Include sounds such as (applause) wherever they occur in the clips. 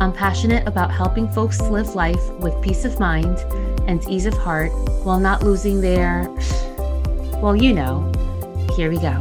I'm passionate about helping folks live life with peace of mind and ease of heart while not losing their, well, you know. Here we go.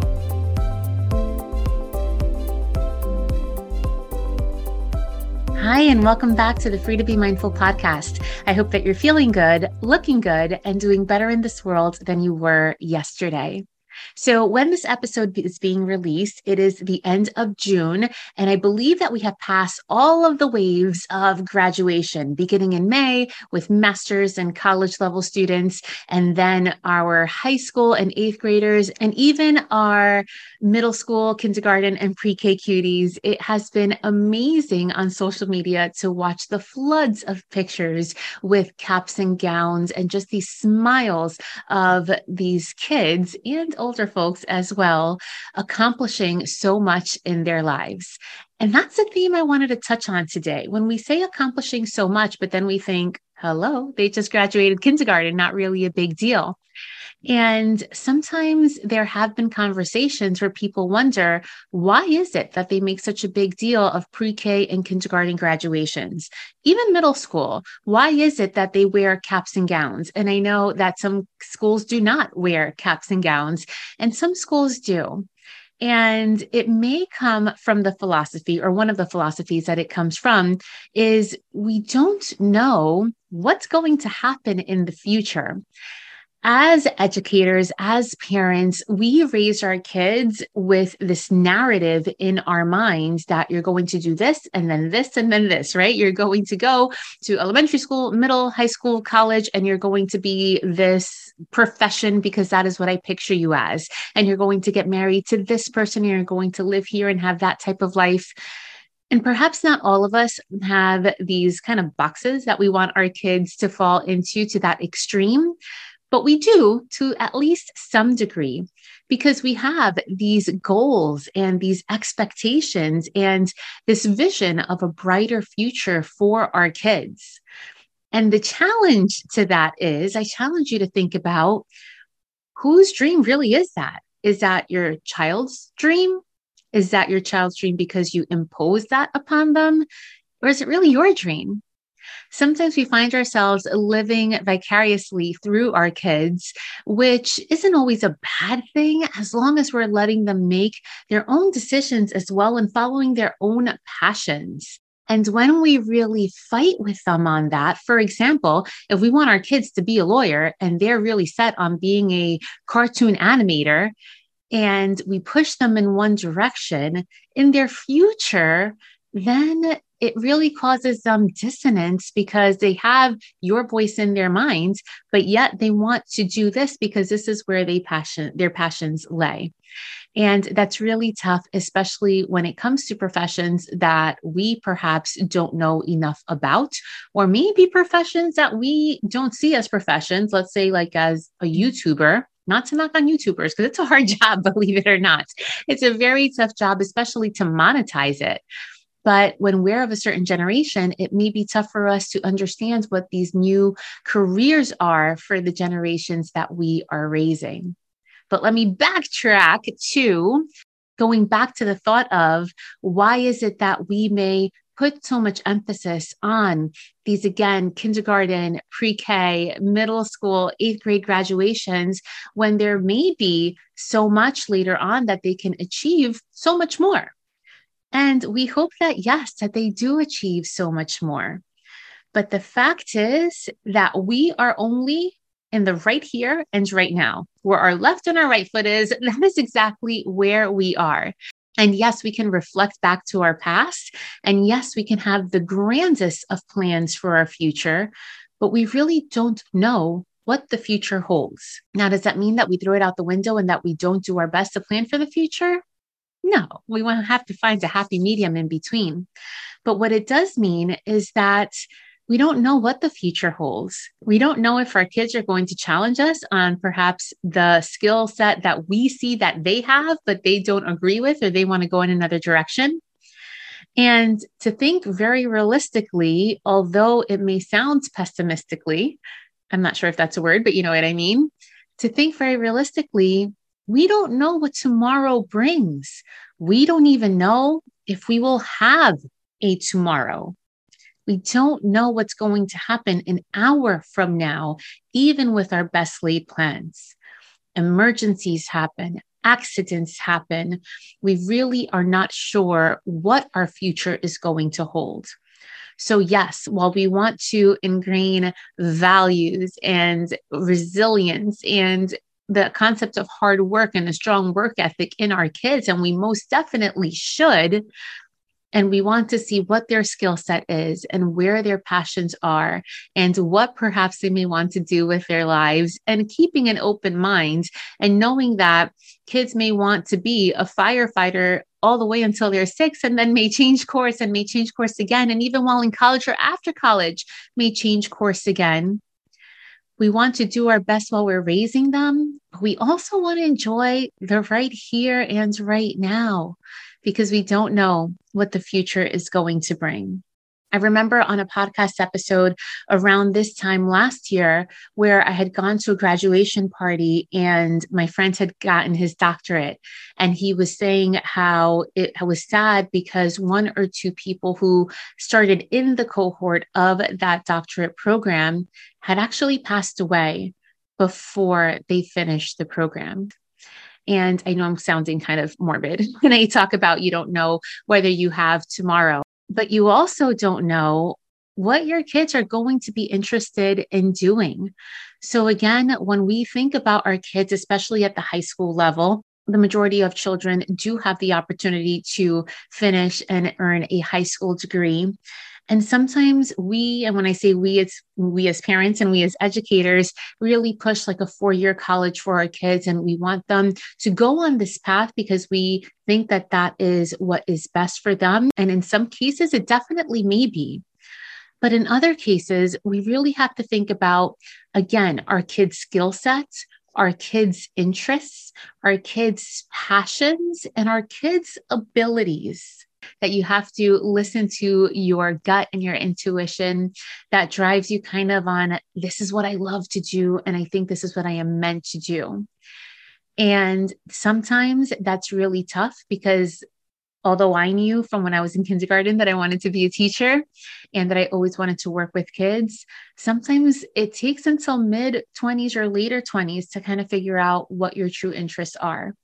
Hi, and welcome back to the Free to Be Mindful podcast. I hope that you're feeling good, looking good, and doing better in this world than you were yesterday. So, when this episode is being released, it is the end of June. And I believe that we have passed all of the waves of graduation, beginning in May with master's and college level students, and then our high school and eighth graders, and even our middle school, kindergarten, and pre K cuties. It has been amazing on social media to watch the floods of pictures with caps and gowns and just these smiles of these kids and older folks as well, accomplishing so much in their lives. And that's the theme I wanted to touch on today. When we say accomplishing so much, but then we think, hello, they just graduated kindergarten, not really a big deal. And sometimes there have been conversations where people wonder why is it that they make such a big deal of pre K and kindergarten graduations, even middle school? Why is it that they wear caps and gowns? And I know that some schools do not wear caps and gowns, and some schools do. And it may come from the philosophy, or one of the philosophies that it comes from is we don't know what's going to happen in the future as educators, as parents, we raise our kids with this narrative in our minds that you're going to do this and then this and then this, right? You're going to go to elementary school, middle, high school, college, and you're going to be this profession because that is what I picture you as. And you're going to get married to this person, you're going to live here and have that type of life. And perhaps not all of us have these kind of boxes that we want our kids to fall into to that extreme. But we do to at least some degree because we have these goals and these expectations and this vision of a brighter future for our kids. And the challenge to that is I challenge you to think about whose dream really is that? Is that your child's dream? Is that your child's dream because you impose that upon them? Or is it really your dream? Sometimes we find ourselves living vicariously through our kids, which isn't always a bad thing as long as we're letting them make their own decisions as well and following their own passions. And when we really fight with them on that, for example, if we want our kids to be a lawyer and they're really set on being a cartoon animator, and we push them in one direction, in their future, then it really causes some dissonance because they have your voice in their minds, but yet they want to do this because this is where they passion their passions lay. And that's really tough, especially when it comes to professions that we perhaps don't know enough about, or maybe professions that we don't see as professions. Let's say, like as a YouTuber, not to knock on YouTubers, because it's a hard (laughs) job, believe it or not. It's a very tough job, especially to monetize it. But when we're of a certain generation, it may be tough for us to understand what these new careers are for the generations that we are raising. But let me backtrack to going back to the thought of why is it that we may put so much emphasis on these again kindergarten pre-k middle school eighth grade graduations when there may be so much later on that they can achieve so much more and we hope that, yes, that they do achieve so much more. But the fact is that we are only in the right here and right now, where our left and our right foot is. (laughs) That is exactly where we are. And yes, we can reflect back to our past. And yes, we can have the grandest of plans for our future, but we really don't know what the future holds. Now, does that mean that we throw it out the window and that we don't do our best to plan for the future? No, we want to have to find a happy medium in between. But what it does mean is that we don't know what the future holds. We don't know if our kids are going to challenge us on perhaps the skill set that we see that they have, but they don't agree with, or they want to go in another direction. And to think very realistically, although it may sound pessimistically, I'm not sure if that's a word, but you know what I mean. To think very realistically, we don't know what tomorrow brings. We don't even know if we will have a tomorrow. We don't know what's going to happen an hour from now, even with our best laid plans. Emergencies happen, accidents happen. We really are not sure what our future is going to hold. So, yes, while we want to ingrain values and resilience and the concept of hard work and a strong work ethic in our kids, and we most definitely should, and we want to see what their skill set is and where their passions are and what perhaps they may want to do with their lives and keeping an open mind and knowing that kids may want to be a firefighter all the way until they're six and then may change course and may change course again. And even while in college or after college may change course again we want to do our best while we're raising them we also want to enjoy the right here and right now because we don't know what the future is going to bring. I remember on a podcast episode around this time last year where I had gone to a graduation party and my friend had gotten his doctorate. And he was saying how it was sad because one or two people who started in the cohort of that doctorate program had actually passed away before they finish the program. And I know I'm sounding kind of morbid (laughs) when I talk about you don't know whether you have tomorrow, but you also don't know what your kids are going to be interested in doing. So, again, when we think about our kids, especially at the high school level, the majority of children do have the opportunity to finish and earn a high school degree. And sometimes we, and when I say we, it's we as parents and we as educators really push like a four year college for our kids. And we want them to go on this path because we think that that is what is best for them. And in some cases, it definitely may be. But in other cases, we really have to think about, again, our kids' skill sets, our kids' interests, our kids' passions, and our kids' abilities that you have to listen to your gut and your intuition that drives you kind of on this is what I love to do. And I think this is what I am meant to do. And sometimes that's really tough because although I knew from when I was in kindergarten that I wanted to be a teacher and that I always wanted to work with kids, sometimes it takes until mid 20s or later 20s to kind of figure out what your true interests are.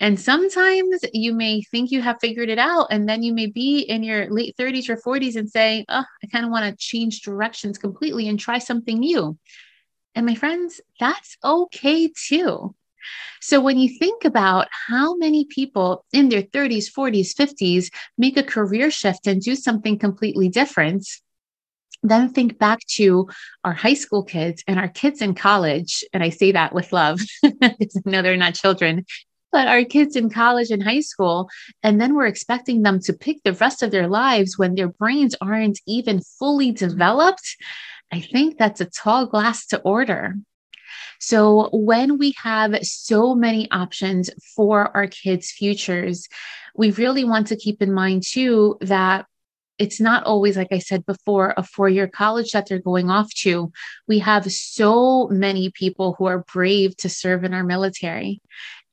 And sometimes you may think you have figured it out, and then you may be in your late 30s or 40s and say, Oh, I kind of want to change directions completely and try something new. And my friends, that's okay too. So when you think about how many people in their 30s, 40s, 50s make a career shift and do something completely different, then think back to our high school kids and our kids in college. And I say that with love (laughs) because I know they're not children but our kids in college and high school, and then we're expecting them to pick the rest of their lives when their brains aren't even fully developed. I think that's a tall glass to order. So, when we have so many options for our kids' futures, we really want to keep in mind too that it's not always, like I said before, a four year college that they're going off to. We have so many people who are brave to serve in our military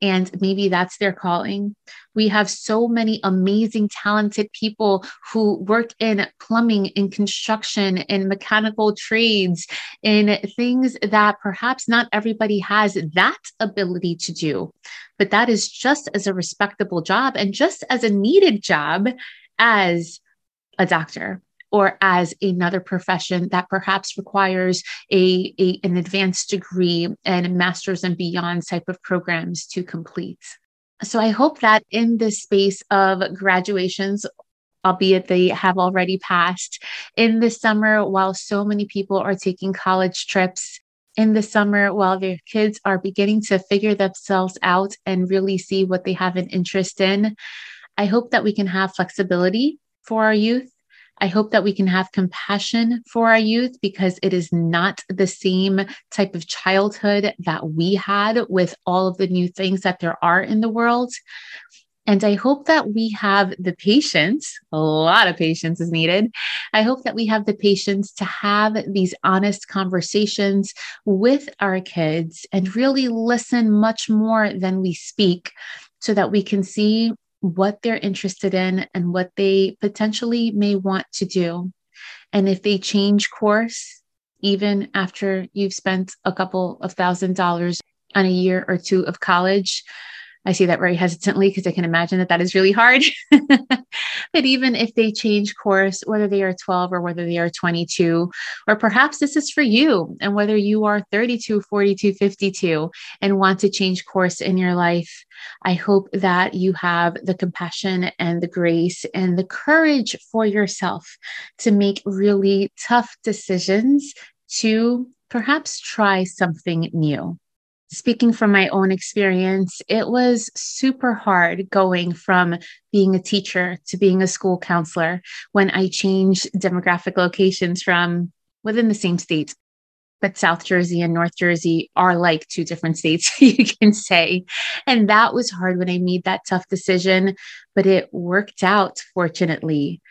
and maybe that's their calling. We have so many amazing, talented people who work in plumbing, in construction, in mechanical trades, in things that perhaps not everybody has that ability to do. But that is just as a respectable job and just as a needed job as a doctor or as another profession that perhaps requires a, a, an advanced degree and a master's and beyond type of programs to complete. So I hope that in this space of graduations, albeit they have already passed, in the summer, while so many people are taking college trips, in the summer while their kids are beginning to figure themselves out and really see what they have an interest in, I hope that we can have flexibility for our youth. I hope that we can have compassion for our youth because it is not the same type of childhood that we had with all of the new things that there are in the world. And I hope that we have the patience, a lot of patience is needed. I hope that we have the patience to have these honest conversations with our kids and really listen much more than we speak so that we can see what they're interested in and what they potentially may want to do. And if they change course, even after you've spent a couple of thousand dollars on a year or two of college, I say that very hesitantly because I can imagine that that is really hard. (laughs) but even if they change course, whether they are 12 or whether they are 22, or perhaps this is for you, and whether you are 32, 42, 52, and want to change course in your life, I hope that you have the compassion and the grace and the courage for yourself to make really tough decisions to perhaps try something new speaking from my own experience, it was super hard going from being a teacher to being a school counselor when I changed demographic locations from within the same state. But South Jersey and North Jersey are like two different states, (laughs) you can say. And that was hard when I made that tough decision, but it worked out, fortunately,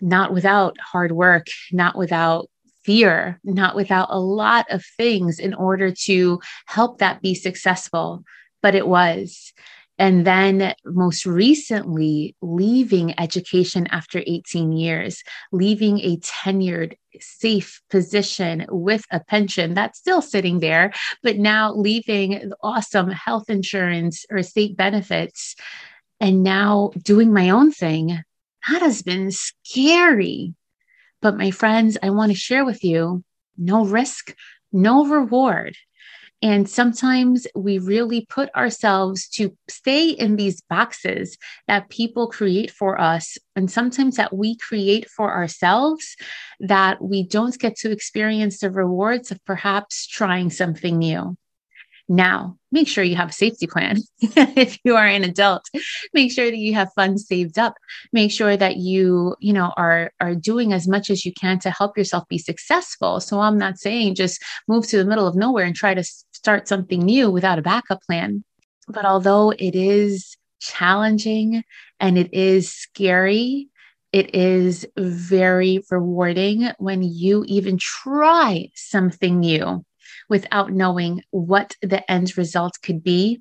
not without hard work, not without fear, not mm-hmm. without a lot of things in order to help that be successful, but it was. And then, most recently, leaving education after 18 years, leaving a tenured, safe position with a pension that's still sitting there, but now leaving awesome health insurance or state benefits, and now doing my own thing. That has been scary. But my friends, I want to share with you no risk, no reward. And sometimes we really put ourselves to stay in these boxes that people create for us, and sometimes that we create for ourselves, that we don't get to experience the rewards of perhaps trying something new. Now, make sure you have a safety plan. (laughs) if you are an adult, make sure that you have funds saved up. Make sure that you, you know, are are doing as much as you can to help yourself be successful. So I'm not saying just move to the middle of nowhere and try to start something new without a backup plan. But although it is challenging and it is scary, it is very rewarding when you even try something new without knowing what the end result could be.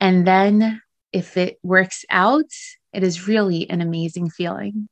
And then if it works out, it is really an amazing feeling.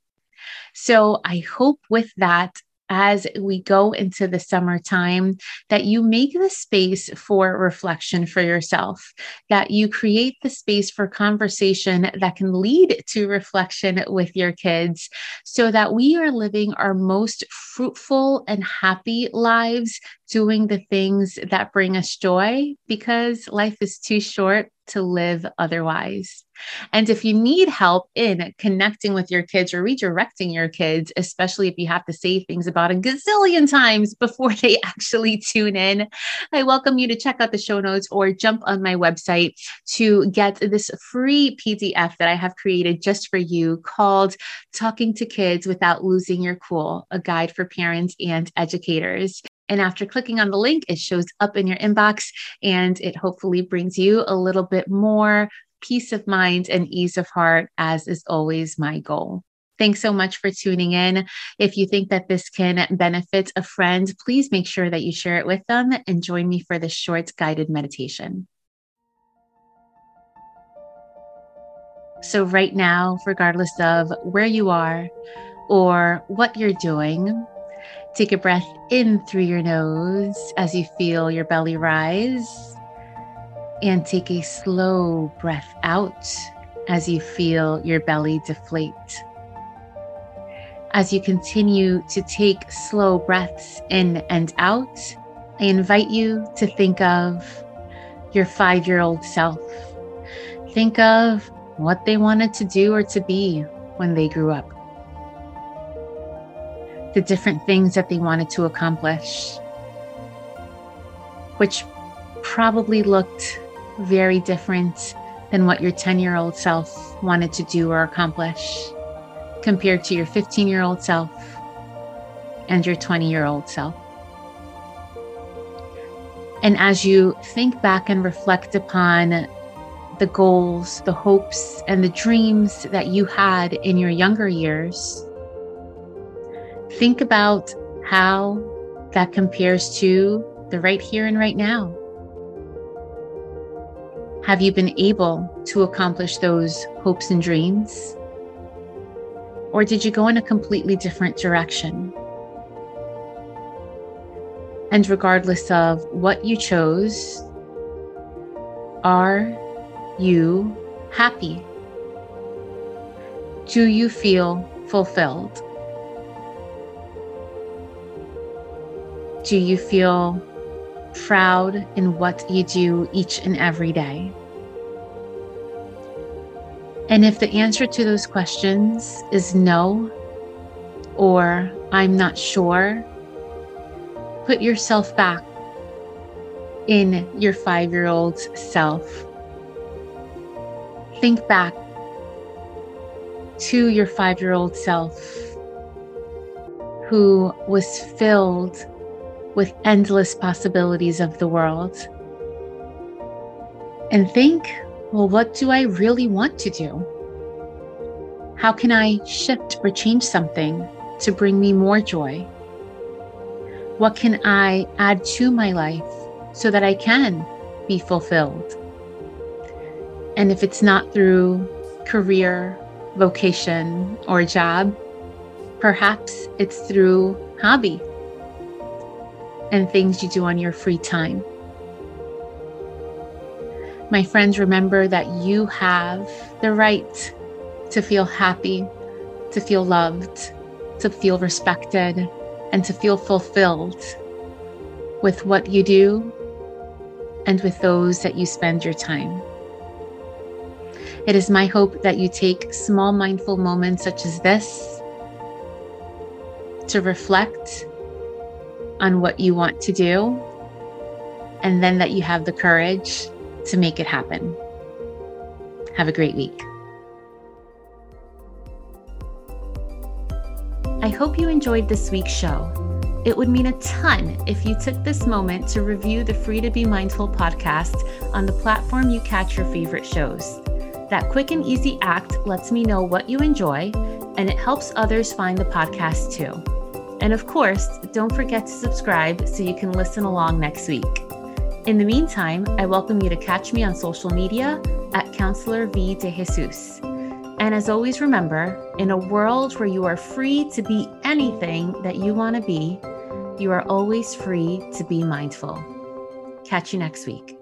So I hope with that, as we go into the summertime that you make the space for reflection for yourself, that you create the space for conversation that can lead to reflection with your kids, so that we are living our most fruitful and happy lives doing the things that bring us joy because life is too short to live otherwise. And if you need help in connecting with your kids or redirecting your kids, especially if you have to say things about a gazillion times before (laughs) they actually tune in, I welcome you to check out the show notes or jump on my website to get this free PDF that I have created just for you called Talking to Kids Without Losing Your Cool, a guide for parents and educators. And after clicking on the link, it shows up in your inbox and it hopefully brings you a little bit more peace of mind and ease of heart, as is always my goal. Thanks so much for tuning in. If you think that this can benefit a friend, please make sure that you share it with them and join me for this short guided meditation. So, right now, regardless of where you are or what you're doing, Take a breath in through your nose as you feel your belly rise. And take a slow breath out as you feel your belly deflate. As you continue to take slow breaths in and out, I invite you to think of your five year old self. Think of what they wanted to do or to be when they grew up the different things that they wanted to accomplish, which probably looked very different than what your 10 year old self wanted to do or accomplish compared to your 15 year old self and your 20 year old self. And as you think back and reflect upon the goals, the hopes, and the dreams that you had in your younger years, think about how that compares to the right here and right now. Have you been able to accomplish those hopes and dreams? Or did you go in a completely different direction? And regardless of what you chose, are you happy? Do you feel fulfilled? Do you feel proud in what you do each and every day? And if the answer to those questions is no, or I'm not sure, put yourself back in your five year old self. Think back to your five year old self who was filled with endless possibilities of the world. And think, well, what do I really want to do? How can I shift or change something to bring me more joy? What can I add to my life so that I can be fulfilled? And if it's not through career, vocation, or job, perhaps it's through hobby and things you do on your free time. My friends, remember that you have the right to feel happy, to feel loved, to feel respected, and to feel fulfilled with what you do and with those that you spend your time. It is my hope that you take small mindful moments such as this to reflect on what you want to do, and then that you have the courage to make it happen. Have a great week. I hope you enjoyed this week's show. It would mean a ton if you took this moment to review the Free to Be Mindful podcast on the platform you catch your favorite shows. That quick and easy act lets me know what you enjoy, and it helps others find the podcast too. And of course, don't forget to subscribe so you can listen along next week. In the meantime, I welcome you to catch me on social media at Counselor V de Jesus. And as always, remember in a world where you are free to be anything that you want to be, you are always free to be mindful. Catch you next week.